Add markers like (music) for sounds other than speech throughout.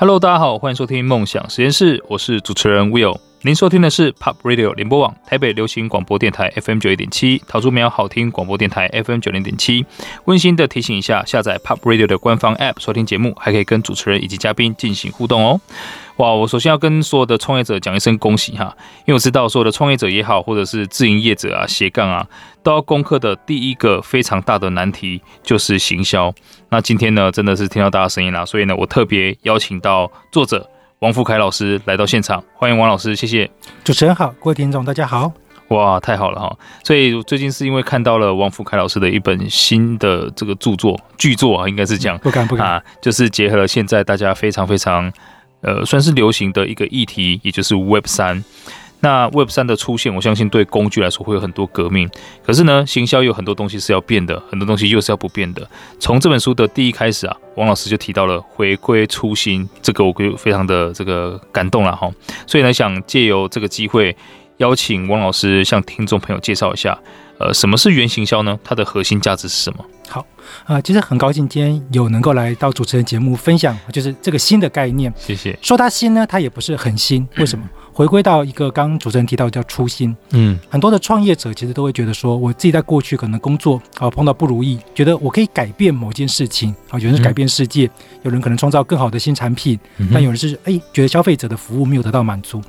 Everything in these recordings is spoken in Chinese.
Hello，大家好，欢迎收听梦想实验室，我是主持人 Will。您收听的是 Pop Radio 联播网台北流行广播电台 FM 九一点七，桃竹苗好听广播电台 FM 九零点七。温馨的提醒一下，下载 Pop Radio 的官方 App 收听节目，还可以跟主持人以及嘉宾进行互动哦。哇，我首先要跟所有的创业者讲一声恭喜哈，因为我知道所有的创业者也好，或者是自营业者啊、斜杠啊，都要攻克的第一个非常大的难题就是行销。那今天呢，真的是听到大家声音啦，所以呢，我特别邀请到作者。王福凯老师来到现场，欢迎王老师，谢谢主持人好，各位听众大家好，哇，太好了哈！所以最近是因为看到了王福凯老师的一本新的这个著作巨作啊，应该是这样，不敢不敢啊，就是结合了现在大家非常非常呃算是流行的一个议题，也就是 Web 三。那 Web 三的出现，我相信对工具来说会有很多革命。可是呢，行销有很多东西是要变的，很多东西又是要不变的。从这本书的第一开始啊，王老师就提到了回归初心，这个我就非常的这个感动了哈。所以呢，想借由这个机会，邀请王老师向听众朋友介绍一下，呃，什么是原行销呢？它的核心价值是什么？好，啊、呃，其实很高兴今天有能够来到主持人节目分享，就是这个新的概念。谢谢。说它新呢，它也不是很新，为什么？嗯回归到一个刚刚主持人提到叫初心，嗯，很多的创业者其实都会觉得说，我自己在过去可能工作啊碰到不如意，觉得我可以改变某件事情啊，有人是改变世界，有人可能创造更好的新产品，但有人是哎觉得消费者的服务没有得到满足。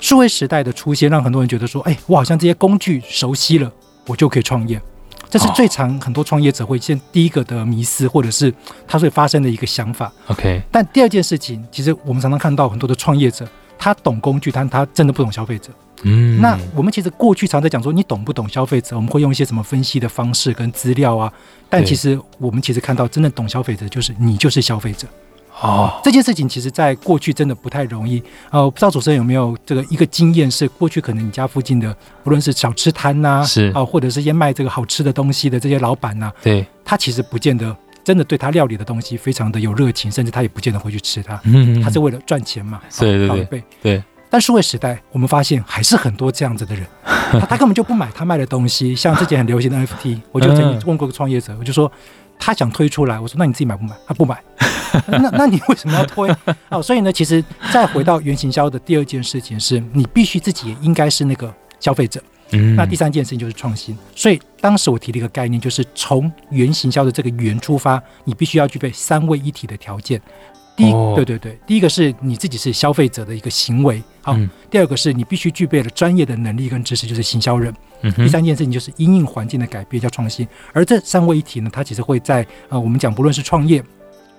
数位时代的出现让很多人觉得说，哎，我好像这些工具熟悉了，我就可以创业。这是最常很多创业者会先第一个的迷思，或者是他会发生的一个想法。OK，但第二件事情，其实我们常常看到很多的创业者。他懂工具，但他真的不懂消费者。嗯，那我们其实过去常在讲说，你懂不懂消费者？我们会用一些什么分析的方式跟资料啊？但其实我们其实看到，真的懂消费者就是你，就是消费者。哦，这件事情其实在过去真的不太容易。呃，不知道主持人有没有这个一个经验，是过去可能你家附近的，无论是小吃摊呐，是啊，或者是一些卖这个好吃的东西的这些老板呐，对，他其实不见得。真的对他料理的东西非常的有热情，甚至他也不见得会去吃它。嗯，他是为了赚钱嘛？对对对。对。但数位时代，我们发现还是很多这样子的人，他 (laughs) 他根本就不买他卖的东西。像之前很流行的 NFT，我就曾经问过个创业者，我就说他想推出来，我说那你自己买不买？他不买。(laughs) 那那你为什么要推？哦，(laughs) 所以呢，其实再回到原行销的第二件事情是，你必须自己也应该是那个消费者。嗯，那第三件事情就是创新，所以当时我提了一个概念，就是从原行销的这个原出发，你必须要具备三位一体的条件。第一，对对对，第一个是你自己是消费者的一个行为，好，第二个是你必须具备了专业的能力跟知识，就是行销人。第三件事情就是因应环境的改变叫创新，而这三位一体呢，它其实会在呃，我们讲不论是创业，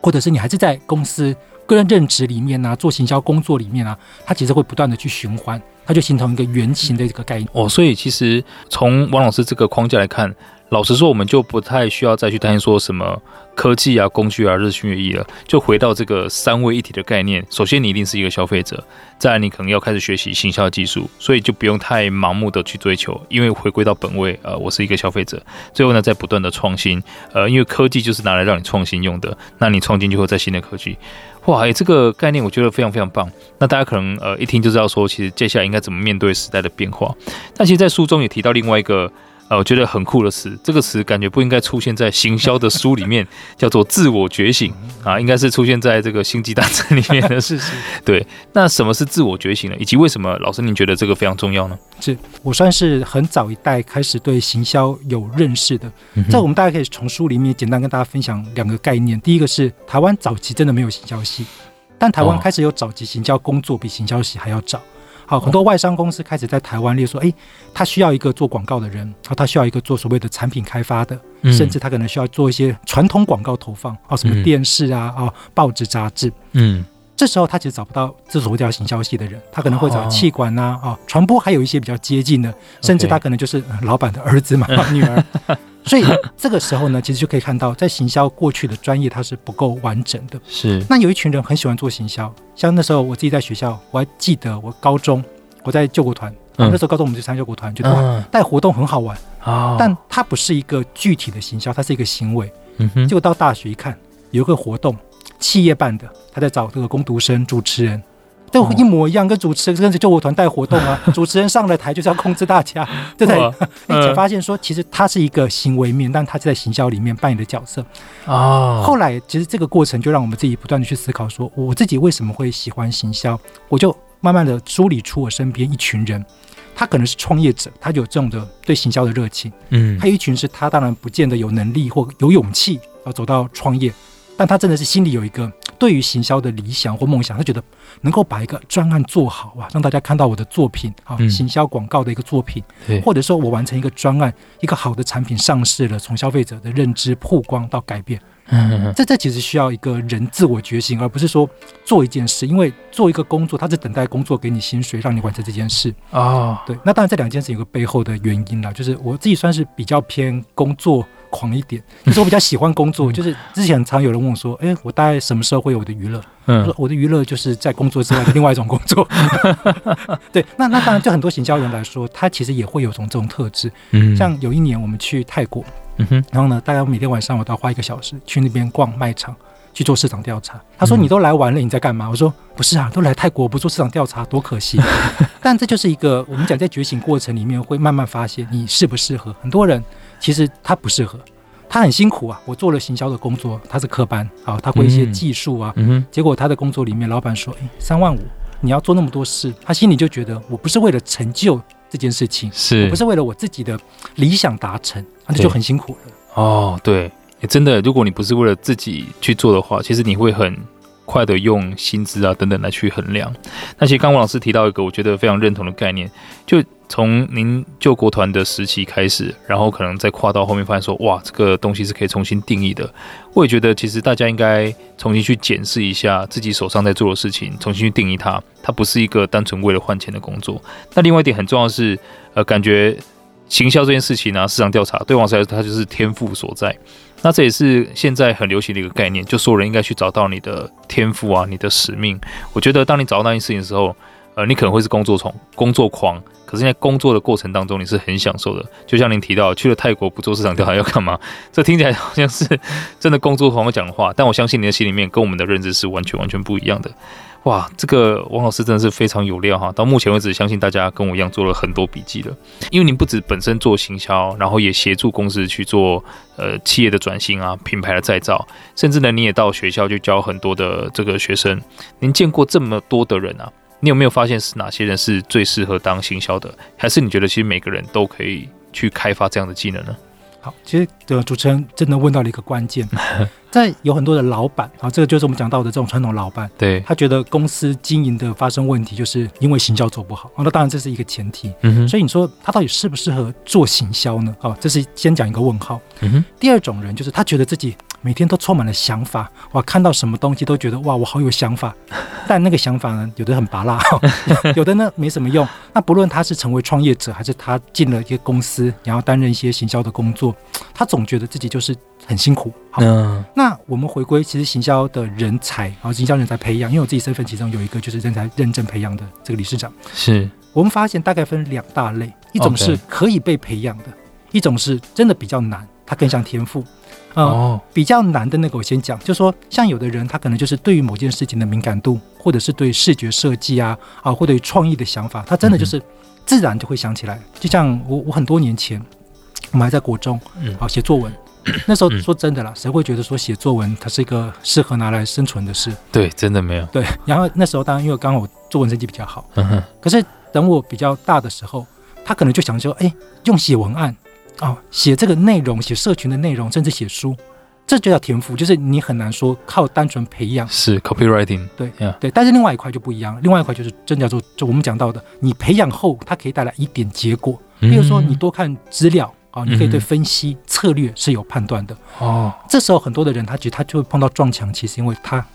或者是你还是在公司个人认知里面啊，做行销工作里面啊，它其实会不断的去循环。它就形成一个圆形的这个概念哦，所以其实从王老师这个框架来看，老实说，我们就不太需要再去担心说什么科技啊、工具啊日新月异了，就回到这个三位一体的概念。首先，你一定是一个消费者，再来，你可能要开始学习行销技术，所以就不用太盲目的去追求，因为回归到本位，呃，我是一个消费者。最后呢，再不断的创新，呃，因为科技就是拿来让你创新用的，那你创新就会在新的科技。哇，哎，这个概念我觉得非常非常棒。那大家可能呃一听就知道说，其实接下来应该怎么面对时代的变化。但其实，在书中也提到另外一个。呃，我觉得很酷的词，这个词感觉不应该出现在行销的书里面，(laughs) 叫做自我觉醒啊，应该是出现在这个星际大战里面的。是 (laughs) 是，(laughs) 对。那什么是自我觉醒呢？以及为什么老师您觉得这个非常重要呢？是我算是很早一代开始对行销有认识的。在我们大家可以从书里面简单跟大家分享两个概念。第一个是台湾早期真的没有行销系，但台湾开始有早期行销工作比行销系还要早。好，很多外商公司开始在台湾列说，哎，他需要一个做广告的人，啊，他需要一个做所谓的产品开发的，甚至他可能需要做一些传统广告投放，啊，什么电视啊，啊，报纸杂志，嗯，这时候他其实找不到这所谓叫行销系的人，他可能会找气管呐，啊，传播还有一些比较接近的，甚至他可能就是老板的儿子嘛，(laughs) 女儿。所以这个时候呢，其实就可以看到，在行销过去的专业它是不够完整的。是。那有一群人很喜欢做行销，像那时候我自己在学校，我还记得我高中我在救国团，嗯、那时候高中我们就参加救国团，觉得哇，带活动很好玩。哦。但它不是一个具体的行销，它是一个行为。嗯哼。结果到大学一看，有一个活动，企业办的，他在找这个工读生、主持人，都一模一样，跟主持人跟着救火团带活动啊，(laughs) 主持人上了台就是要控制大家，对不对？你才发现说，其实他是一个行为面，但他是在行销里面扮演的角色啊。哦、后来其实这个过程就让我们自己不断的去思考，说我自己为什么会喜欢行销，我就慢慢的梳理出我身边一群人。他可能是创业者，他有这种的对行销的热情，嗯，还有一群是他当然不见得有能力或有勇气要走到创业，但他真的是心里有一个对于行销的理想或梦想，他觉得能够把一个专案做好啊，让大家看到我的作品啊，行销广告的一个作品，嗯、或者说我完成一个专案，一个好的产品上市了，从消费者的认知曝光到改变。嗯，这这其实需要一个人自我觉醒，而不是说做一件事，因为做一个工作，他是等待工作给你薪水，让你完成这件事啊。哦、对，那当然这两件事有个背后的原因啦，就是我自己算是比较偏工作狂一点，就是我比较喜欢工作，就是之前常有人问我说，哎，我大概什么时候会有我的娱乐？嗯，我的娱乐就是在工作之外的另外一种工作。(laughs) 对，那那当然，就很多行销人来说，他其实也会有种这种特质。嗯，像有一年我们去泰国。嗯哼，然后呢，大概每天晚上我都要花一个小时去那边逛卖场，去做市场调查。他说：“你都来完了，你在干嘛？”我说：“不是啊，都来泰国不做市场调查，多可惜。(laughs) ”但这就是一个我们讲在觉醒过程里面会慢慢发现你适不适合。很多人其实他不适合，他很辛苦啊。我做了行销的工作，他是科班啊，他会一些技术啊。嗯哼。结果他的工作里面，老板说：“哎，三万五，你要做那么多事。”他心里就觉得我不是为了成就。这件事情是我不是为了我自己的理想达成，那就很辛苦了。哦，对，真的，如果你不是为了自己去做的话，其实你会很快的用薪资啊等等来去衡量。那其实刚刚老师提到一个我觉得非常认同的概念，就从您救国团的时期开始，然后可能再跨到后面，发现说哇，这个东西是可以重新定义的。我也觉得，其实大家应该重新去检视一下自己手上在做的事情，重新去定义它。它不是一个单纯为了换钱的工作。那另外一点很重要的是，呃，感觉行销这件事情呢、啊，市场调查对王老师来说，它就是天赋所在。那这也是现在很流行的一个概念，就所有人应该去找到你的天赋啊，你的使命。我觉得当你找到那件事情的时候，呃，你可能会是工作虫，工作狂。可是，在工作的过程当中，你是很享受的。就像您提到，去了泰国不做市场调查要干嘛？这听起来好像是真的工作狂讲的话。但我相信你的心里面跟我们的认知是完全完全不一样的。哇，这个王老师真的是非常有料哈！到目前为止，相信大家跟我一样做了很多笔记了。因为您不止本身做行销，然后也协助公司去做呃企业的转型啊、品牌的再造，甚至呢，你也到学校去教很多的这个学生。您见过这么多的人啊，你有没有发现是哪些人是最适合当行销的？还是你觉得其实每个人都可以去开发这样的技能呢？好，其实的主持人真的问到了一个关键。(laughs) 在有很多的老板啊，这个就是我们讲到的这种传统老板，对，他觉得公司经营的发生问题，就是因为行销做不好啊。那当然这是一个前提，嗯哼，所以你说他到底适不适合做行销呢？啊，这是先讲一个问号。嗯哼，第二种人就是他觉得自己每天都充满了想法，哇，看到什么东西都觉得哇，我好有想法。(laughs) 但那个想法呢，有的很拔辣，(laughs) 有的呢没什么用。那不论他是成为创业者，还是他进了一个公司，然后担任一些行销的工作，他总觉得自己就是。很辛苦，好，嗯、那我们回归其实行销的人才，然后行销人才培养，因为我自己身份其中有一个就是人才认证培养的这个理事长，是我们发现大概分两大类，一种是可以被培养的一种是真的比较难，它更像天赋。嗯、哦，比较难的那个我先讲，就是说像有的人他可能就是对于某件事情的敏感度，或者是对视觉设计啊啊，或者创意的想法，他真的就是自然就会想起来。嗯、就像我我很多年前，我们还在国中，嗯，好写作文。(coughs) 那时候说真的啦，谁会觉得说写作文它是一个适合拿来生存的事？对，真的没有。对，然后那时候当然因为刚好我作文成绩比较好，嗯哼。可是等我比较大的时候，他可能就想说，哎，用写文案啊，写这个内容，写社群的内容，甚至写书，这就叫天赋，就是你很难说靠单纯培养。是 copywriting。对.对。但是另外一块就不一样，另外一块就是真叫做就我们讲到的，你培养后它可以带来一点结果，比如说你多看资料。哦，你可以对分析策略是有判断的哦。这时候很多的人，他其实他就会碰到撞墙期，其实因为他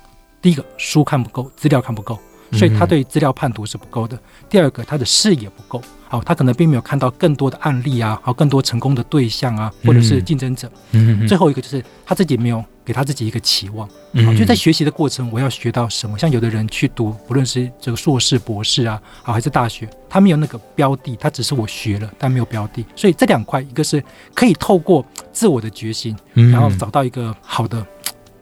第一个书看不够，资料看不够，所以他对资料判读是不够的。第二个，他的视野不够。好，他可能并没有看到更多的案例啊，好，更多成功的对象啊，或者是竞争者。嗯，最后一个就是他自己没有给他自己一个期望。好，就在学习的过程，我要学到什么？像有的人去读，不论是这个硕士、博士啊，好，还是大学，他没有那个标的，他只是我学了，但没有标的。所以这两块，一个是可以透过自我的决心，然后找到一个好的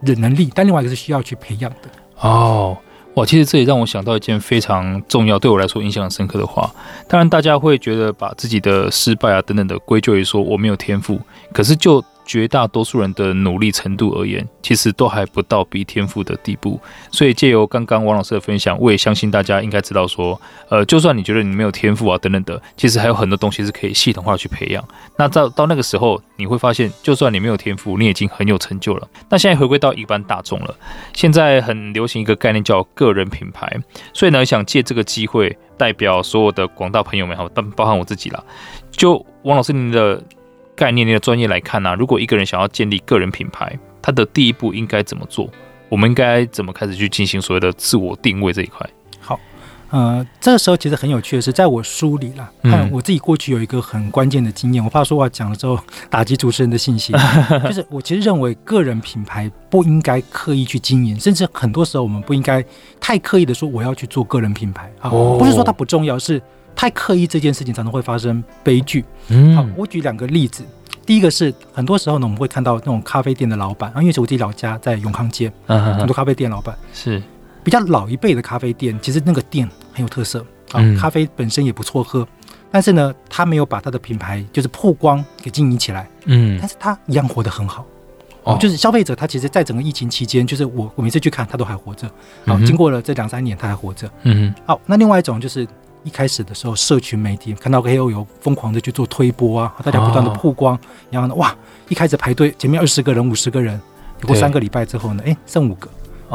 人能力，但另外一个是需要去培养的。哦。哇，其实这也让我想到一件非常重要，对我来说印象深刻的话。当然，大家会觉得把自己的失败啊等等的归咎于说我没有天赋，可是就绝大多数人的努力程度而言，其实都还不到比天赋的地步。所以借由刚刚王老师的分享，我也相信大家应该知道说，呃，就算你觉得你没有天赋啊等等的，其实还有很多东西是可以系统化去培养。那到到那个时候，你会发现，就算你没有天赋，你已经很有成就了。那现在回归到一般大众了，现在很流行一个概念叫个人品牌，所以呢，想借这个机会，代表所有的广大朋友们好，包包含我自己啦，就王老师您的。概念，你的专业来看呢、啊，如果一个人想要建立个人品牌，他的第一步应该怎么做？我们应该怎么开始去进行所谓的自我定位这一块？好，呃，这个时候其实很有趣的是，在我书里啦，看我自己过去有一个很关键的经验，嗯、我怕说话讲了之后打击主持人的信心，(laughs) 就是我其实认为个人品牌不应该刻意去经营，甚至很多时候我们不应该太刻意的说我要去做个人品牌啊，哦、不是说它不重要，是。太刻意这件事情，常常会发生悲剧。嗯，好，我举两个例子。第一个是，很多时候呢，我们会看到那种咖啡店的老板啊，因为是我自己老家在永康街，很多咖啡店老板是比较老一辈的咖啡店，其实那个店很有特色啊，嗯、咖啡本身也不错喝，但是呢，他没有把他的品牌就是曝光给经营起来。嗯，但是他一样活得很好。哦，就是消费者他其实，在整个疫情期间，就是我我每次去看他都还活着。好，嗯、经过了这两三年，他还活着。嗯哼，好，那另外一种就是。一开始的时候，社群媒体看到 KO 有疯狂的去做推播啊，大家不断的曝光，然后呢，哇，一开始排队前面二十个人、五十个人，过三个礼拜之后呢，哎，剩五个，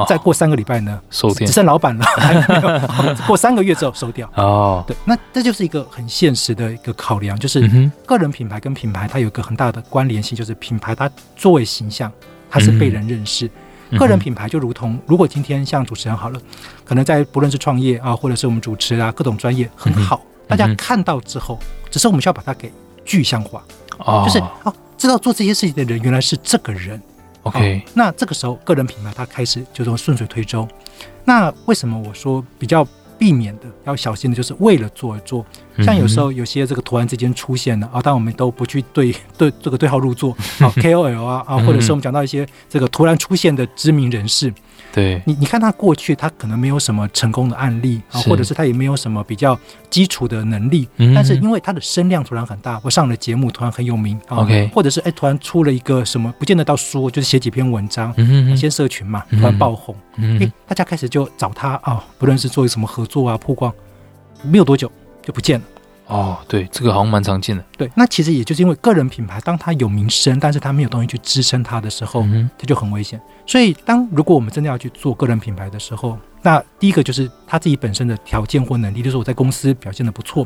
再过三个礼拜呢，收掉，只剩老板了，(laughs) (laughs) 过三个月之后收掉。哦，对，那这就是一个很现实的一个考量，就是个人品牌跟品牌它有一个很大的关联性，就是品牌它作为形象，它是被人认识。个人品牌就如同，如果今天像主持人好了，可能在不论是创业啊，或者是我们主持啊，各种专业很好，大家看到之后，只是我们需要把它给具象化，哦就是哦，知道做这些事情的人原来是这个人。OK，那这个时候个人品牌它开始就说顺水推舟。那为什么我说比较？避免的要小心的，就是为了做而做。像有时候有些这个突然之间出现了啊，但我们都不去对 (laughs) 对这个对号入座啊，(laughs) KOL 啊啊，或者是我们讲到一些这个突然出现的知名人士。对。你，你看他过去，他可能没有什么成功的案例啊，或者是他也没有什么比较基础的能力，但是因为他的声量突然很大，我上了节目突然很有名，OK，或者是哎突然出了一个什么，不见得到书，就是写几篇文章，先社群嘛，突然爆红，哎，大家开始就找他啊，不论是做什么合作啊，曝光，没有多久就不见了。哦，对，这个好像蛮常见的。对，那其实也就是因为个人品牌，当他有名声，但是他没有东西去支撑他的时候，嗯、哼他就很危险。所以，当如果我们真的要去做个人品牌的时候，那第一个就是他自己本身的条件或能力，就是我在公司表现的不错，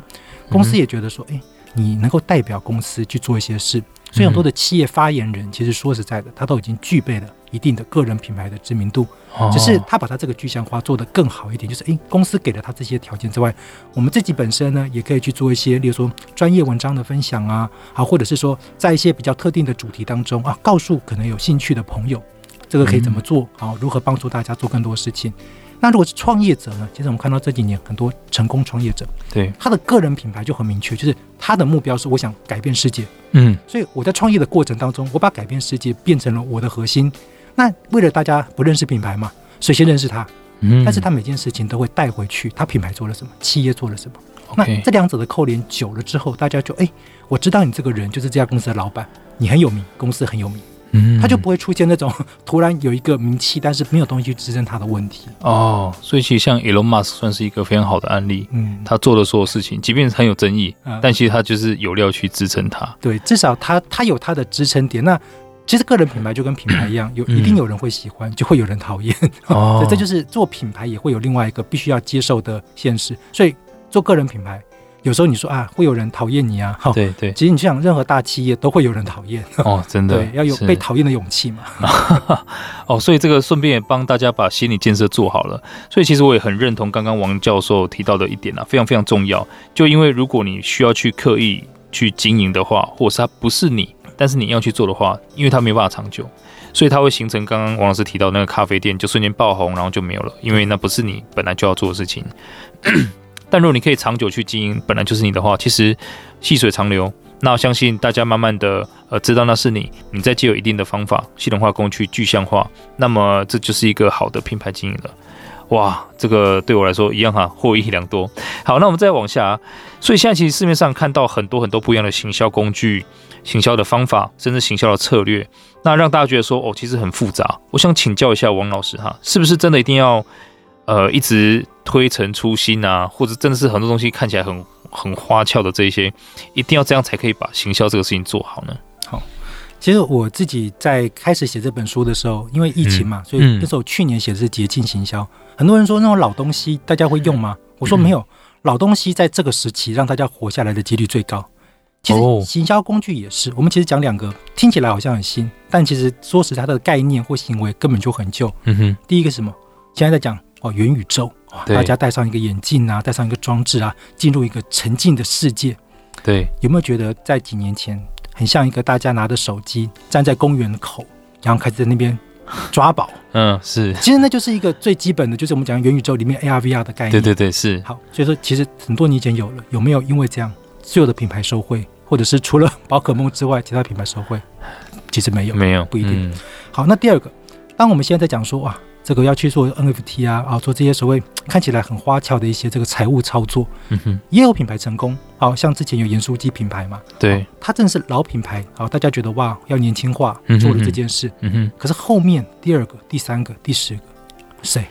公司也觉得说，哎、嗯，你能够代表公司去做一些事。所以很多的企业发言人，其实说实在的，他都已经具备了一定的个人品牌的知名度，只是他把他这个具象化做得更好一点。就是，诶，公司给了他这些条件之外，我们自己本身呢，也可以去做一些，例如说专业文章的分享啊，啊，或者是说在一些比较特定的主题当中啊，告诉可能有兴趣的朋友，这个可以怎么做，啊，如何帮助大家做更多事情。那如果是创业者呢？其实我们看到这几年很多成功创业者，对他的个人品牌就很明确，就是他的目标是我想改变世界。嗯，所以我在创业的过程当中，我把改变世界变成了我的核心。那为了大家不认识品牌嘛，所以先认识他。嗯，但是他每件事情都会带回去，他品牌做了什么，企业做了什么。那这两者的扣连久了之后，大家就哎，我知道你这个人就是这家公司的老板，你很有名，公司很有名。嗯，他就不会出现那种 (laughs) 突然有一个名气，但是没有东西去支撑他的问题哦。所以其实像 Elon Musk 算是一个非常好的案例。嗯，他做的所有事情，即便是很有争议，嗯、但其实他就是有料去支撑他。对，至少他他有他的支撑点。那其实个人品牌就跟品牌一样，有一定有人会喜欢，就会有人讨厌。哦，(laughs) 这就是做品牌也会有另外一个必须要接受的现实。所以做个人品牌。有时候你说啊，会有人讨厌你啊，(laughs) 哈，对对。其实你想，任何大企业都会有人讨厌 (laughs) 哦，真的，(laughs) 对，要有被讨厌的勇气嘛。哦，所以这个顺便也帮大家把心理建设做好了。所以其实我也很认同刚刚王教授提到的一点啊，非常非常重要。就因为如果你需要去刻意去经营的话，或者是它不是你，但是你要去做的话，因为它没办法长久，所以它会形成刚刚王老师提到那个咖啡店就瞬间爆红，然后就没有了，因为那不是你本来就要做的事情。但如果你可以长久去经营，本来就是你的话，其实细水长流。那我相信大家慢慢的呃知道那是你，你再借有一定的方法系统化工具具象化，那么这就是一个好的品牌经营了。哇，这个对我来说一样哈，获益良多。好，那我们再往下，所以现在其实市面上看到很多很多不一样的行销工具、行销的方法，甚至行销的策略，那让大家觉得说哦，其实很复杂。我想请教一下王老师哈，是不是真的一定要呃一直推陈出新啊，或者真的是很多东西看起来很很花俏的这一些，一定要这样才可以把行销这个事情做好呢？好。其实我自己在开始写这本书的时候，因为疫情嘛，嗯、所以那时候去年写的是节庆行销。嗯、很多人说那种老东西大家会用吗？我说没有，嗯、老东西在这个时期让大家活下来的几率最高。其实行销工具也是，我们其实讲两个，听起来好像很新，但其实说实在，它的概念或行为根本就很旧。嗯哼，第一个什么？现在在讲哦，元宇宙，大家戴上一个眼镜啊，戴上一个装置啊，进入一个沉浸的世界。对，有没有觉得在几年前？很像一个大家拿着手机站在公园口，然后开始在那边抓宝。(laughs) 嗯，是。其实那就是一个最基本的，就是我们讲元宇宙里面 AR、VR 的概念。对对对，是。好，所以说其实很多年前有了，有没有因为这样所有的品牌收会，或者是除了 (laughs) 宝可梦之外，其他品牌收会？其实没有，没有，不一定。嗯、好，那第二个，当我们现在在讲说哇。这个要去做 NFT 啊，啊，做这些所谓看起来很花俏的一些这个财务操作，嗯哼，也有品牌成功，好像之前有盐酥鸡品牌嘛，对，它正是老品牌，好，大家觉得哇，要年轻化，做了这件事，嗯哼，可是后面第二个、第三个、第十个，谁？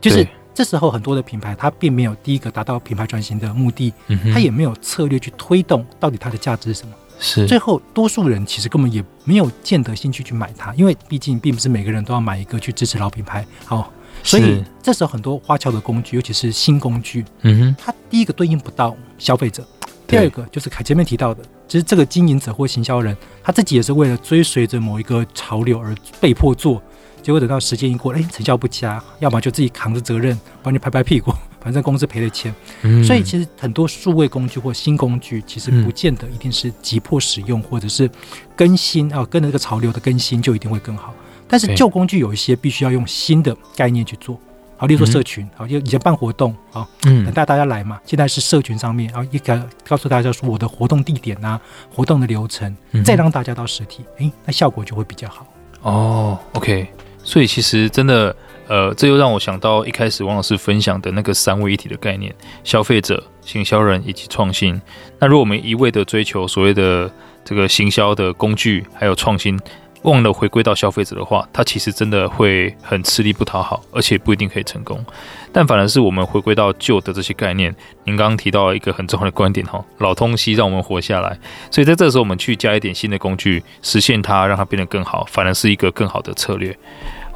就是这时候很多的品牌，它并没有第一个达到品牌转型的目的，它也没有策略去推动，到底它的价值是什么？是，最后多数人其实根本也没有见得兴趣去买它，因为毕竟并不是每个人都要买一个去支持老品牌。好，所以这时候很多花俏的工具，尤其是新工具，嗯哼，它第一个对应不到消费者，第二个就是凯前面提到的，其实这个经营者或行销人，他自己也是为了追随着某一个潮流而被迫做，结果等到时间一过，哎，成效不佳，要么就自己扛着责任帮你拍拍屁股。反正公司赔了钱，嗯、所以其实很多数位工具或新工具，其实不见得一定是急迫使用，或者是更新啊，跟着这个潮流的更新就一定会更好。但是旧工具有一些必须要用新的概念去做，好，例如说社群，好，就以前办活动，好，等待大家来嘛。现在是社群上面，然后一个告诉大家说我的活动地点啊，活动的流程，再让大家到实体，哎，那效果就会比较好。哦，OK，所以其实真的。呃，这又让我想到一开始王老师分享的那个三位一体的概念：消费者、行销人以及创新。那如果我们一味的追求所谓的这个行销的工具，还有创新，忘了回归到消费者的话，它其实真的会很吃力不讨好，而且不一定可以成功。但反而是我们回归到旧的这些概念，您刚刚提到一个很重要的观点哈，老东西让我们活下来。所以在这时候，我们去加一点新的工具，实现它，让它变得更好，反而是一个更好的策略。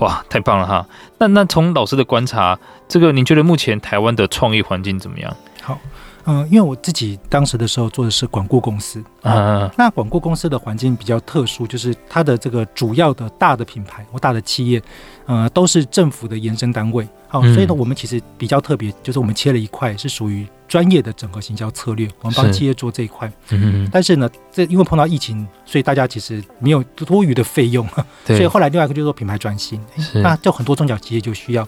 哇，太棒了哈！那那从老师的观察，这个您觉得目前台湾的创业环境怎么样？好，嗯、呃，因为我自己当时的时候做的是管顾公司，啊、呃，那管顾公司的环境比较特殊，就是它的这个主要的大的品牌或大的企业，呃，都是政府的延伸单位。好，所以呢，我们其实比较特别，就是我们切了一块是属于专业的整合行销策略，我们帮企业做这一块。嗯，但是呢，这因为碰到疫情，所以大家其实没有多余的费用，(laughs) 所以后来另外一个就是说品牌转型，那就很多中小企业就需要。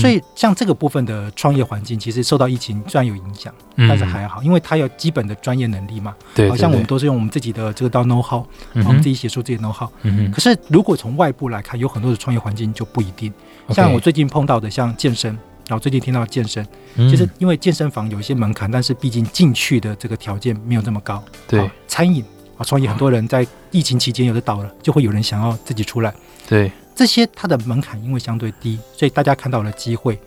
所以像这个部分的创业环境，其实受到疫情虽然有影响，但是还好，因为它有基本的专业能力嘛。对，好像我们都是用我们自己的这个到 know how，我们自己写出自己的 know how。嗯，可是如果从外部来看，有很多的创业环境就不一定。像我最近碰到的，像健身，然后最近听到健身，其实因为健身房有一些门槛，但是毕竟进去的这个条件没有这么高。对，餐饮啊，创业很多人在疫情期间有的倒了，就会有人想要自己出来。对，这些它的门槛因为相对低，所以大家看到了机会。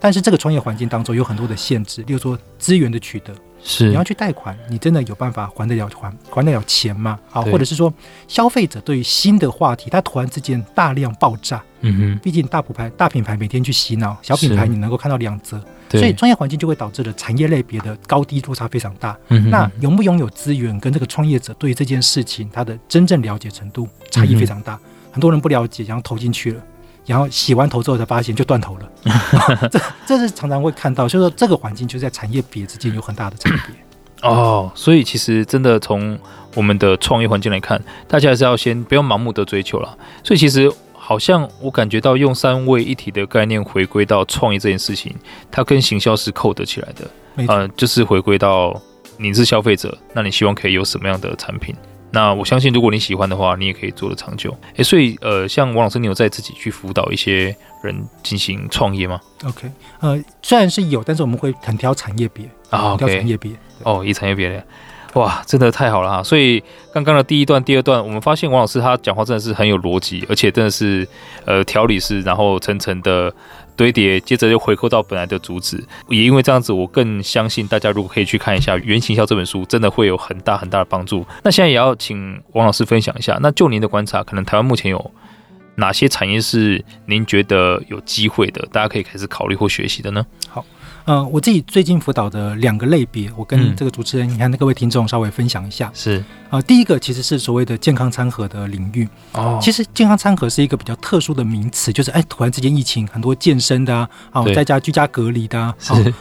但是这个创业环境当中有很多的限制，例如说资源的取得。是，你要去贷款，你真的有办法还得了还还得了钱吗？啊，或者是说消费者对于新的话题，他突然之间大量爆炸。嗯哼，毕竟大品牌大品牌每天去洗脑，小品牌你能够看到两则，所以专业环境就会导致了产业类别的高低落差非常大。嗯，那拥不拥有资源跟这个创业者对于这件事情他的真正了解程度差异非常大，很多人不了解，然后投进去了。然后洗完头之后才发现就断头了，(laughs) 这这是常常会看到，所以说这个环境就在产业别之间有很大的差别。哦，所以其实真的从我们的创业环境来看，大家还是要先不要盲目的追求了。所以其实好像我感觉到用三位一体的概念回归到创业这件事情，它跟行销是扣得起来的。嗯。呃，就是回归到你是消费者，那你希望可以有什么样的产品？那我相信，如果你喜欢的话，你也可以做得长久。哎，所以呃，像王老师，你有在自己去辅导一些人进行创业吗？OK，呃，虽然是有，但是我们会很挑产业别啊，okay. 挑产业别哦，以产业别的。哇，真的太好了哈！所以刚刚的第一段、第二段，我们发现王老师他讲话真的是很有逻辑，而且真的是呃条理式，然后层层的堆叠，接着又回扣到本来的主旨。也因为这样子，我更相信大家如果可以去看一下《原型校》这本书，真的会有很大很大的帮助。那现在也要请王老师分享一下，那就您的观察，可能台湾目前有哪些产业是您觉得有机会的，大家可以开始考虑或学习的呢？好。呃，我自己最近辅导的两个类别，我跟这个主持人，你看那各位听众稍微分享一下。是，呃，第一个其实是所谓的健康餐盒的领域。哦，其实健康餐盒是一个比较特殊的名词，就是哎，突然之间疫情，很多健身的啊，啊，在家居家隔离的啊，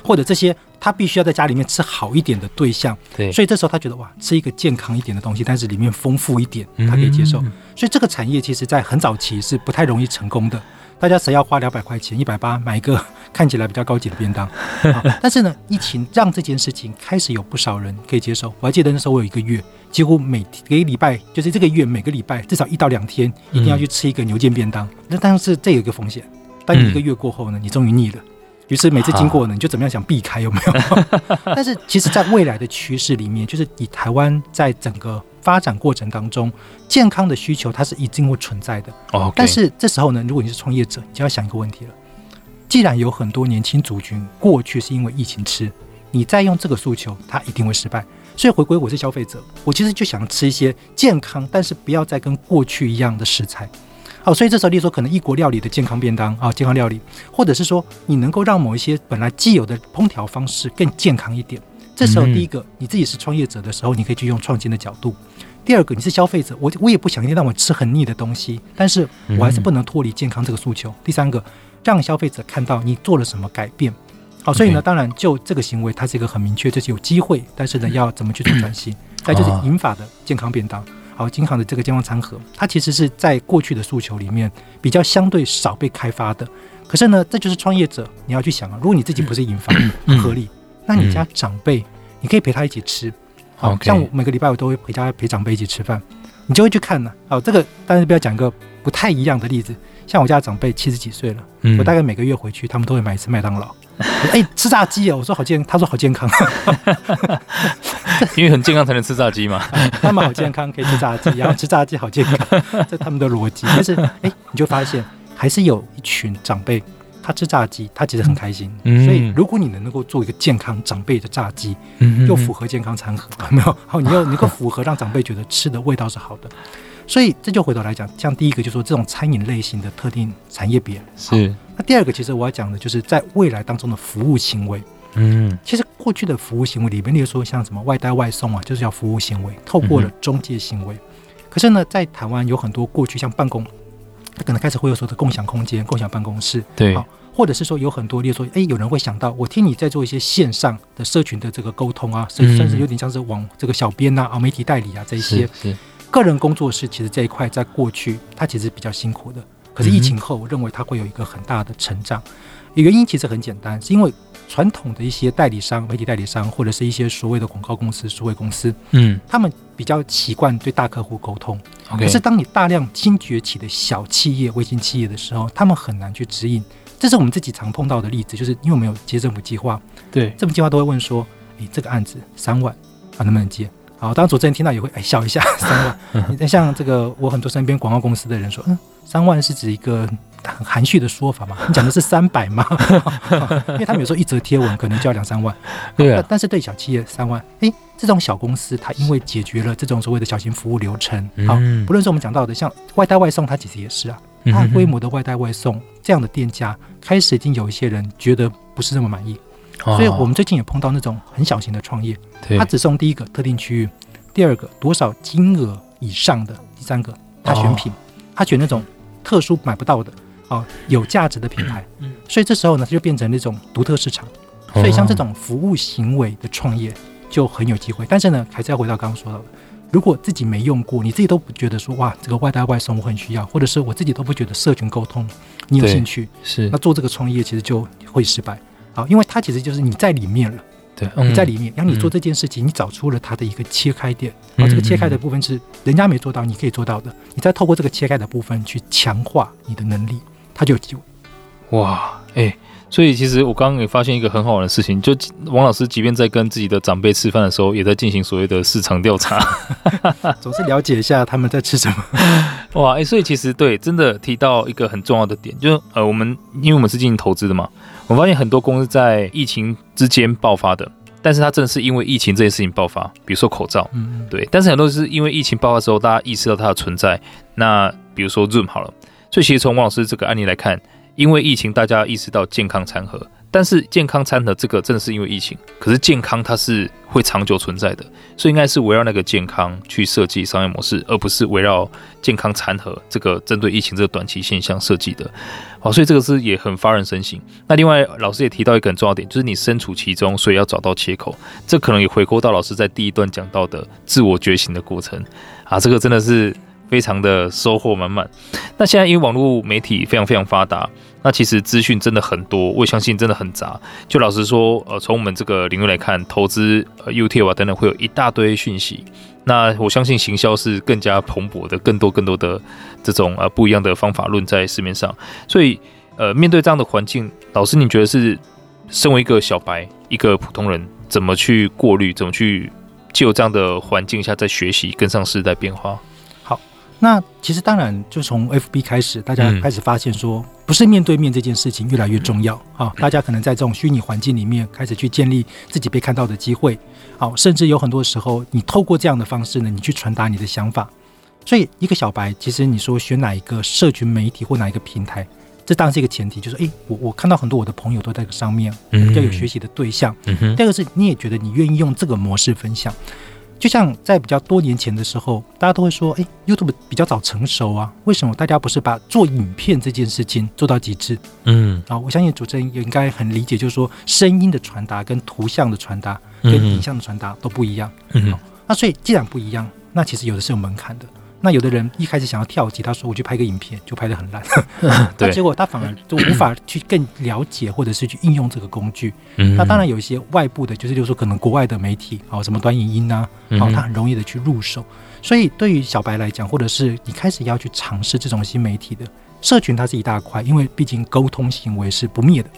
或者这些他必须要在家里面吃好一点的对象。对，所以这时候他觉得哇，吃一个健康一点的东西，但是里面丰富一点，他可以接受。所以这个产业其实在很早期是不太容易成功的。大家谁要花两百块钱、一百八买一个 (laughs) 看起来比较高级的便当？(laughs) 但是呢，疫情让这件事情开始有不少人可以接受。我还记得那时候我有一个月，几乎每个礼拜，就是这个月每个礼拜至少一到两天，一定要去吃一个牛腱便当。那但是这有一个风险，当你一个月过后呢，你终于腻了，于是每次经过呢，你就怎么样想避开，有没有？(laughs) 但是其实，在未来的趋势里面，就是以台湾在整个。发展过程当中，健康的需求它是一定会存在的。哦，但是这时候呢，如果你是创业者，你就要想一个问题了。既然有很多年轻族群过去是因为疫情吃，你再用这个诉求，它一定会失败。所以回归我是消费者，我其实就想吃一些健康，但是不要再跟过去一样的食材。好，所以这时候，例如说可能异国料理的健康便当啊，健康料理，或者是说你能够让某一些本来既有的烹调方式更健康一点。这时候，第一个，你自己是创业者的时候，你可以去用创新的角度。第二个，你是消费者，我我也不想一天让我吃很腻的东西，但是我还是不能脱离健康这个诉求。第三个，让消费者看到你做了什么改变。好，所以呢，当然就这个行为，它是一个很明确，就是有机会，但是呢，要怎么去做转型？再就是银发的健康便当，好，银行的这个健康餐盒，它其实是在过去的诉求里面比较相对少被开发的。可是呢，这就是创业者你要去想啊，如果你自己不是银发，不合理，那你家长辈，你可以陪他一起吃。好.像我每个礼拜我都会陪家陪长辈一起吃饭，你就会去看呢。好，这个但是不要讲一个不太一样的例子。像我家长辈七十几岁了，嗯，我大概每个月回去，他们都会买一次麦当劳。(laughs) 哎、欸，吃炸鸡啊！我说好健，他说好健康，(laughs) 因为很健康才能吃炸鸡嘛。(laughs) 他们好健康，可以吃炸鸡，然后吃炸鸡好健康，这他们的逻辑。但是哎、欸，你就发现还是有一群长辈。他吃炸鸡，他其实很开心。嗯、所以，如果你能够做一个健康长辈的炸鸡，嗯，又符合健康餐盒，没有？好，你又能够符合让长辈觉得吃的味道是好的。所以，这就回头来讲，像第一个就是说这种餐饮类型的特定产业别是。那第二个，其实我要讲的就是在未来当中的服务行为。嗯，其实过去的服务行为里面，例如说像什么外带外送啊，就是要服务行为，透过了中介行为。嗯、可是呢，在台湾有很多过去像办公。他可能开始会有说的共享空间、共享办公室，对，好，或者是说有很多，例如说，哎，有人会想到，我听你在做一些线上的社群的这个沟通啊，甚至甚至有点像是网这个小编呐、啊、啊媒体代理啊这一些，个人工作室，其实这一块在过去它其实比较辛苦的，可是疫情后，我认为它会有一个很大的成长，原因其实很简单，是因为。传统的一些代理商、媒体代理商，或者是一些所谓的广告公司、数位公司，嗯，他们比较习惯对大客户沟通。可是，当你大量新崛起的小企业、微型企业的时候，他们很难去指引。这是我们自己常碰到的例子，就是因为我们有接政府计划，对政府计划都会问说：“你，这个案子三万啊，能不能接？”好，当主持人听到也会哎笑一下，三万。你 (laughs) 像这个，我很多身边广告公司的人说：“嗯，三万是指一个。”很含蓄的说法嘛，你 (laughs) 讲的是三百吗？(laughs) 因为他们有时候一则贴文可能就要两三万，对啊。但是对小企业三万，哎，这种小公司它因为解决了这种所谓的小型服务流程，好，不论是我们讲到的像外带外送，它其实也是啊，大规模的外带外送这样的店家开始已经有一些人觉得不是那么满意，所以我们最近也碰到那种很小型的创业，他只送第一个特定区域，第二个多少金额以上的，第三个他选品，他选那种特殊买不到的。哦，有价值的品牌，所以这时候呢，它就变成那种独特市场。所以像这种服务行为的创业就很有机会。但是呢，还是要回到刚刚说到的，如果自己没用过，你自己都不觉得说哇，这个外带外送我很需要，或者是我自己都不觉得社群沟通你有兴趣，是那做这个创业其实就会失败。啊，因为它其实就是你在里面了，对，你在里面，然后你做这件事情，你找出了它的一个切开点，然后这个切开的部分是人家没做到，你可以做到的，你再透过这个切开的部分去强化你的能力，它就有机会。哇，哎。所以其实我刚刚也发现一个很好玩的事情，就王老师即便在跟自己的长辈吃饭的时候，也在进行所谓的市场调查，(laughs) 总是了解一下他们在吃什么。哇，哎，所以其实对，真的提到一个很重要的点，就是呃，我们因为我们是进行投资的嘛，我发现很多公司在疫情之间爆发的，但是它真的是因为疫情这件事情爆发，比如说口罩，嗯，对，但是很多是因为疫情爆发之后，大家意识到它的存在。那比如说 Zoom 好了，所以其实从王老师这个案例来看。因为疫情，大家意识到健康餐盒，但是健康餐盒这个真的是因为疫情，可是健康它是会长久存在的，所以应该是围绕那个健康去设计商业模式，而不是围绕健康餐盒这个针对疫情这个短期现象设计的。好，所以这个是也很发人深省。那另外，老师也提到一个很重要点，就是你身处其中，所以要找到切口。这可能也回扣到老师在第一段讲到的自我觉醒的过程啊，这个真的是。非常的收获满满。那现在因为网络媒体非常非常发达，那其实资讯真的很多，我也相信真的很杂。就老实说，呃，从我们这个领域来看，投资、呃、UTL 啊等等，会有一大堆讯息。那我相信行销是更加蓬勃的，更多更多的这种呃不一样的方法论在市面上。所以，呃，面对这样的环境，老师你觉得是身为一个小白，一个普通人，怎么去过滤，怎么去就这样的环境下在学习，跟上时代变化？那其实当然，就从 FB 开始，大家开始发现说，不是面对面这件事情越来越重要啊。大家可能在这种虚拟环境里面开始去建立自己被看到的机会，好，甚至有很多时候，你透过这样的方式呢，你去传达你的想法。所以，一个小白，其实你说选哪一个社群媒体或哪一个平台，这当然是一个前提，就是诶，我我看到很多我的朋友都在这个上面，比较有学习的对象。第二个是，你也觉得你愿意用这个模式分享。就像在比较多年前的时候，大家都会说：“哎，YouTube 比较早成熟啊，为什么大家不是把做影片这件事情做到极致？”嗯，啊，我相信主持人也应该很理解，就是说声音的传达跟图像的传达跟影像的传达都不一样。嗯，那所以既然不一样，那其实有的是有门槛的。那有的人一开始想要跳级，他说我去拍个影片，就拍得很烂，(laughs) (laughs) 那结果他反而就无法去更了解或者是去应用这个工具。那当然有一些外部的，就是就是说可能国外的媒体啊，什么短影音啊，好，他很容易的去入手。所以对于小白来讲，或者是你开始要去尝试这种新媒体的社群，它是一大块，因为毕竟沟通行为是不灭的。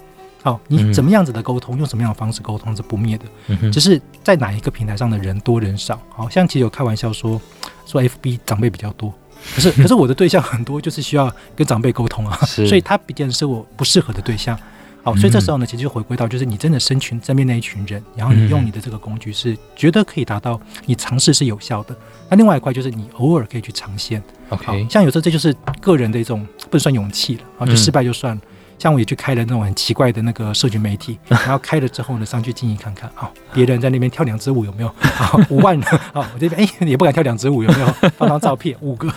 好，你怎么样子的沟通，用什么样的方式沟通是不灭的，只是在哪一个平台上的人多人少。好像其实有开玩笑说。说 FB 长辈比较多，可是 (laughs) 可是我的对象很多，就是需要跟长辈沟通啊，(laughs) 所以他毕竟是我不适合的对象。好，所以这时候呢，其实就回归到就是你真的身群身边那一群人，然后你用你的这个工具是觉得可以达到你尝试是有效的。那另外一块就是你偶尔可以去尝鲜。OK，像有时候这就是个人的一种不能算勇气了啊，就失败就算了。像我也去开了那种很奇怪的那个社群媒体，(laughs) 然后开了之后呢，上去经营看看啊，别人在那边跳两支舞有没有？啊，(laughs) 五万啊，我这边哎也不敢跳两支舞有没有？放张照片 (laughs) 五个，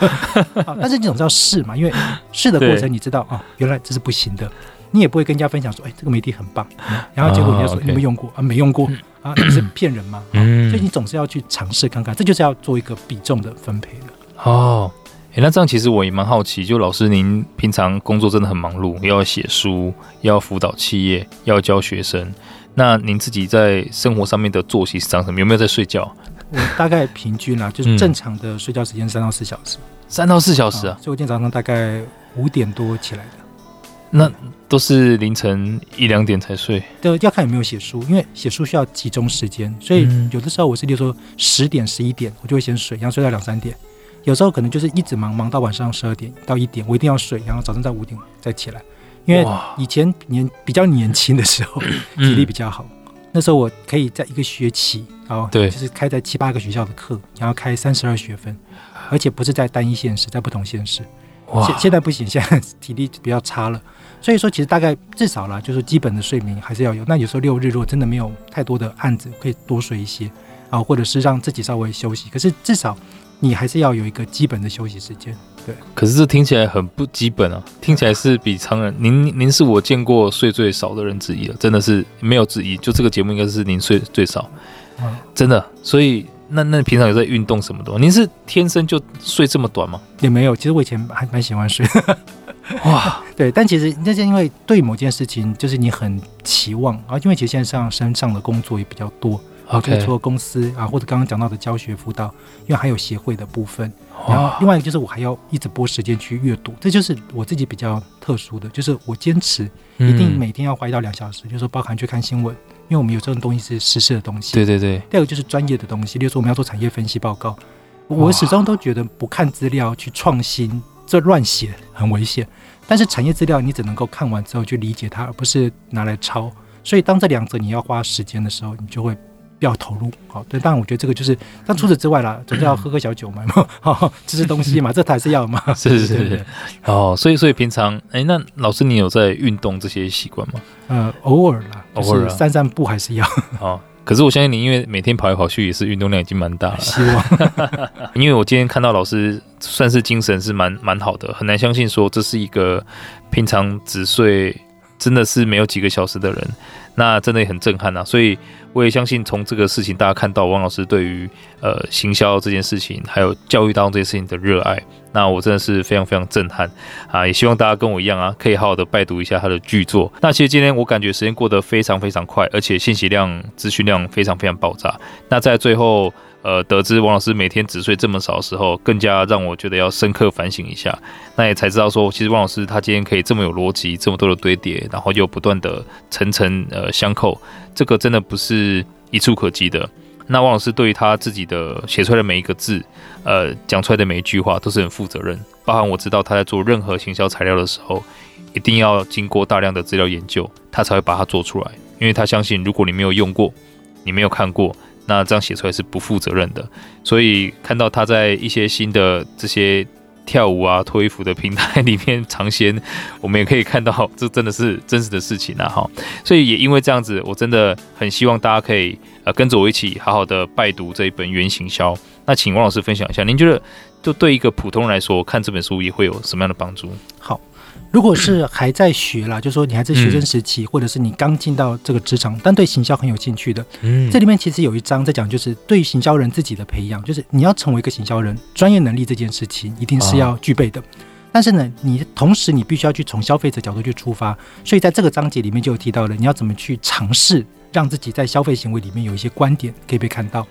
啊，但是你总是要试嘛，因为试的过程你知道啊，原来这是不行的，你也不会跟人家分享说，哎，这个媒体很棒，然后结果人家说你有没有用过啊？没用过啊，你是骗人吗？所以你总是要去尝试看看，这就是要做一个比重的分配的哦。诶，那这样其实我也蛮好奇，就老师您平常工作真的很忙碌，又要写书，又要辅导企业，要教学生。那您自己在生活上面的作息是长什么？有没有在睡觉？我大概平均啊，(laughs) 就是正常的睡觉时间三到四小时。三到四小时啊？所以我今天早上大概五点多起来的。那都是凌晨一两点才睡？对，要看有没有写书，因为写书需要集中时间，所以有的时候我是例如说十点、十一点，我就会先睡，然后睡到两三点。有时候可能就是一直忙忙到晚上十二点到一点，我一定要睡，然后早上在五点再起来。因为以前年比较年轻的时候，体力比较好，那时候我可以在一个学期，然后对，就是开在七八个学校的课，然后开三十二学分，而且不是在单一县市，在不同县市。现现在不行，现在体力比较差了。所以说，其实大概至少啦，就是基本的睡眠还是要有。那有时候六日如果真的没有太多的案子，可以多睡一些啊，或者是让自己稍微休息。可是至少。你还是要有一个基本的休息时间，对。可是这听起来很不基本啊，听起来是比常人。您您是我见过睡最少的人之一了，真的是没有之一。就这个节目应该是您睡最少，嗯，真的。所以那那平常有在运动什么的？您是天生就睡这么短吗？也没有，其实我以前还蛮喜欢睡。(laughs) 哇，对，但其实那是因为对某件事情，就是你很期望啊，因为其实现在上身上的工作也比较多。OK，除了公司啊，或者刚刚讲到的教学辅导，因为还有协会的部分，然后另外一个就是我还要一直拨时间去阅读，这就是我自己比较特殊的，就是我坚持一定每天要花一到两小时，嗯、就是说包含去看新闻，因为我们有这种东西是时事的东西。对对对。第二个就是专业的东西，例如说我们要做产业分析报告，我始终都觉得不看资料去创新，这乱写很危险。但是产业资料你只能够看完之后去理解它，而不是拿来抄。所以当这两者你要花时间的时候，你就会。要投入，好，对，当然我觉得这个就是，但除此之外啦，(clears throat) 总是要喝喝小酒嘛，(laughs) 好，吃吃东西嘛，这才是要嘛。(laughs) 是是是，哦，所以所以平常，哎、欸，那老师你有在运动这些习惯吗？呃，偶尔啦，偶尔散散步还是要。(laughs) 哦，可是我相信你，因为每天跑来跑去也是运动量已经蛮大了。希望，因为我今天看到老师算是精神是蛮蛮好的，很难相信说这是一个平常只睡真的是没有几个小时的人。那真的也很震撼呐、啊，所以我也相信从这个事情，大家看到王老师对于呃行销这件事情，还有教育当中这件事情的热爱，那我真的是非常非常震撼啊！也希望大家跟我一样啊，可以好好的拜读一下他的巨作。那其实今天我感觉时间过得非常非常快，而且信息量、资讯量非常非常爆炸。那在最后。呃，得知王老师每天只睡这么少的时候，更加让我觉得要深刻反省一下。那也才知道说，其实王老师他今天可以这么有逻辑，这么多的堆叠，然后又不断的层层呃相扣，这个真的不是一触可及的。那王老师对于他自己的写出来的每一个字，呃，讲出来的每一句话都是很负责任。包含我知道他在做任何行销材料的时候，一定要经过大量的资料研究，他才会把它做出来。因为他相信，如果你没有用过，你没有看过。那这样写出来是不负责任的，所以看到他在一些新的这些跳舞啊、脱衣服的平台里面尝鲜，我们也可以看到这真的是真实的事情啊！哈，所以也因为这样子，我真的很希望大家可以呃跟着我一起好好的拜读这一本《原行销》。那请王老师分享一下，您觉得就对一个普通人来说，看这本书也会有什么样的帮助？好。如果是还在学啦，就是说你还在学生时期，或者是你刚进到这个职场，但对行销很有兴趣的，嗯，这里面其实有一章在讲，就是对行销人自己的培养，就是你要成为一个行销人，专业能力这件事情一定是要具备的。但是呢，你同时你必须要去从消费者角度去出发，所以在这个章节里面就有提到了，你要怎么去尝试让自己在消费行为里面有一些观点可以被看到。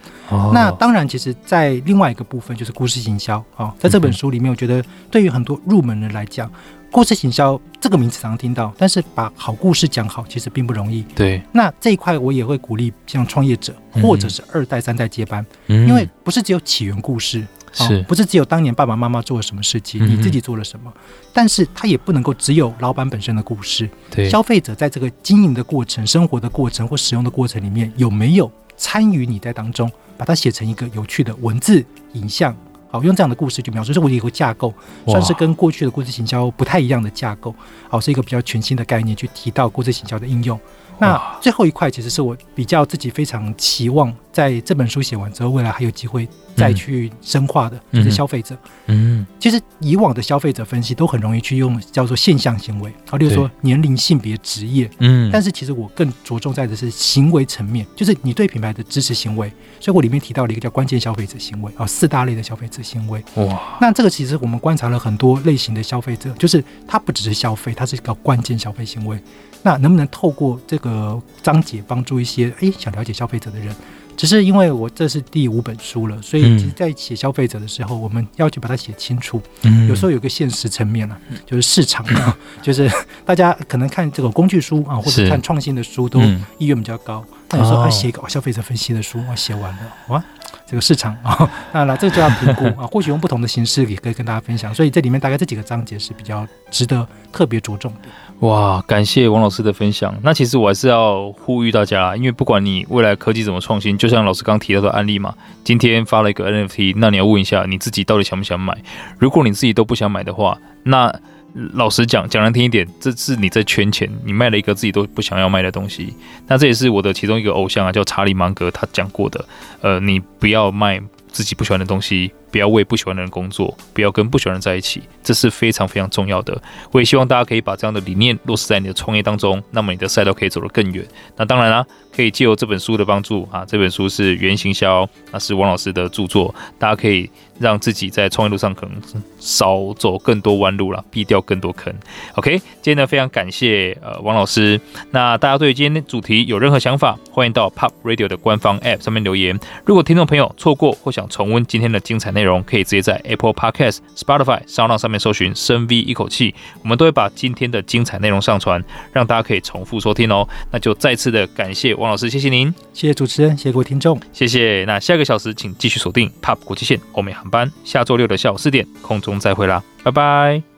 那当然，其实，在另外一个部分就是故事行销啊，在这本书里面，我觉得对于很多入门人来讲。故事行销这个名词常常听到，但是把好故事讲好其实并不容易。对，那这一块我也会鼓励像创业者或者是二代、三代接班，嗯、因为不是只有起源故事，是、哦、不是只有当年爸爸妈妈做了什么事情，你自己做了什么，嗯、但是它也不能够只有老板本身的故事。对，消费者在这个经营的过程、生活的过程或使用的过程里面，有没有参与你在当中，把它写成一个有趣的文字、影像。好，用这样的故事去描述，这我有一个架构，算是跟过去的故事行销不太一样的架构。好，是一个比较全新的概念去提到故事行销的应用。那最后一块其实是我比较自己非常期望，在这本书写完之后，未来还有机会再去深化的，就是消费者。嗯，其实以往的消费者分析都很容易去用叫做现象行为，啊，例如说年龄、性别、职业。嗯，但是其实我更着重在的是行为层面，就是你对品牌的支持行为。所以我里面提到了一个叫关键消费者行为啊，四大类的消费者行为。哇，那这个其实我们观察了很多类型的消费者，就是他不只是消费，他是一个关键消费行为。那能不能透过这个章节帮助一些诶想了解消费者的人？只是因为我这是第五本书了，所以在写消费者的时候，我们要去把它写清楚。嗯，有时候有个现实层面啊，就是市场啊，(laughs) 就是大家可能看这个工具书啊，或者看创新的书都意愿比较高。那有时候他写一个消费者分析的书，我写完了哇。这个市场啊，当然了这个就要评估 (laughs) 啊，或许用不同的形式也可以跟大家分享。所以这里面大概这几个章节是比较值得特别着重的。哇，感谢王老师的分享。那其实我还是要呼吁大家，因为不管你未来科技怎么创新，就像老师刚提到的案例嘛，今天发了一个 NFT，那你要问一下你自己到底想不想买？如果你自己都不想买的话，那老实讲，讲难听一点，这是你在圈钱，你卖了一个自己都不想要卖的东西。那这也是我的其中一个偶像啊，叫查理芒格，他讲过的。呃，你不要卖自己不喜欢的东西，不要为不喜欢的人工作，不要跟不喜欢的人在一起，这是非常非常重要的。我也希望大家可以把这样的理念落实在你的创业当中，那么你的赛道可以走得更远。那当然啦、可以借由这本书的帮助啊，这本书是《原行销》，那是王老师的著作，大家可以让自己在创业路上可能少走更多弯路了，避掉更多坑。OK，今天呢非常感谢呃王老师。那大家对于今天的主题有任何想法，欢迎到 Pop Radio 的官方 App 上面留言。如果听众朋友错过或想重温今天的精彩内容，可以直接在 Apple Podcast、Spotify、SoundOn 上面搜寻“深 V 一口气”，我们都会把今天的精彩内容上传，让大家可以重复收听哦。那就再次的感谢王老师，谢谢您，谢谢主持人，谢谢各位听众，谢谢。那下个小时请继续锁定 Pop 国际线欧美航班，下周六的下午四点空中再会啦，拜拜。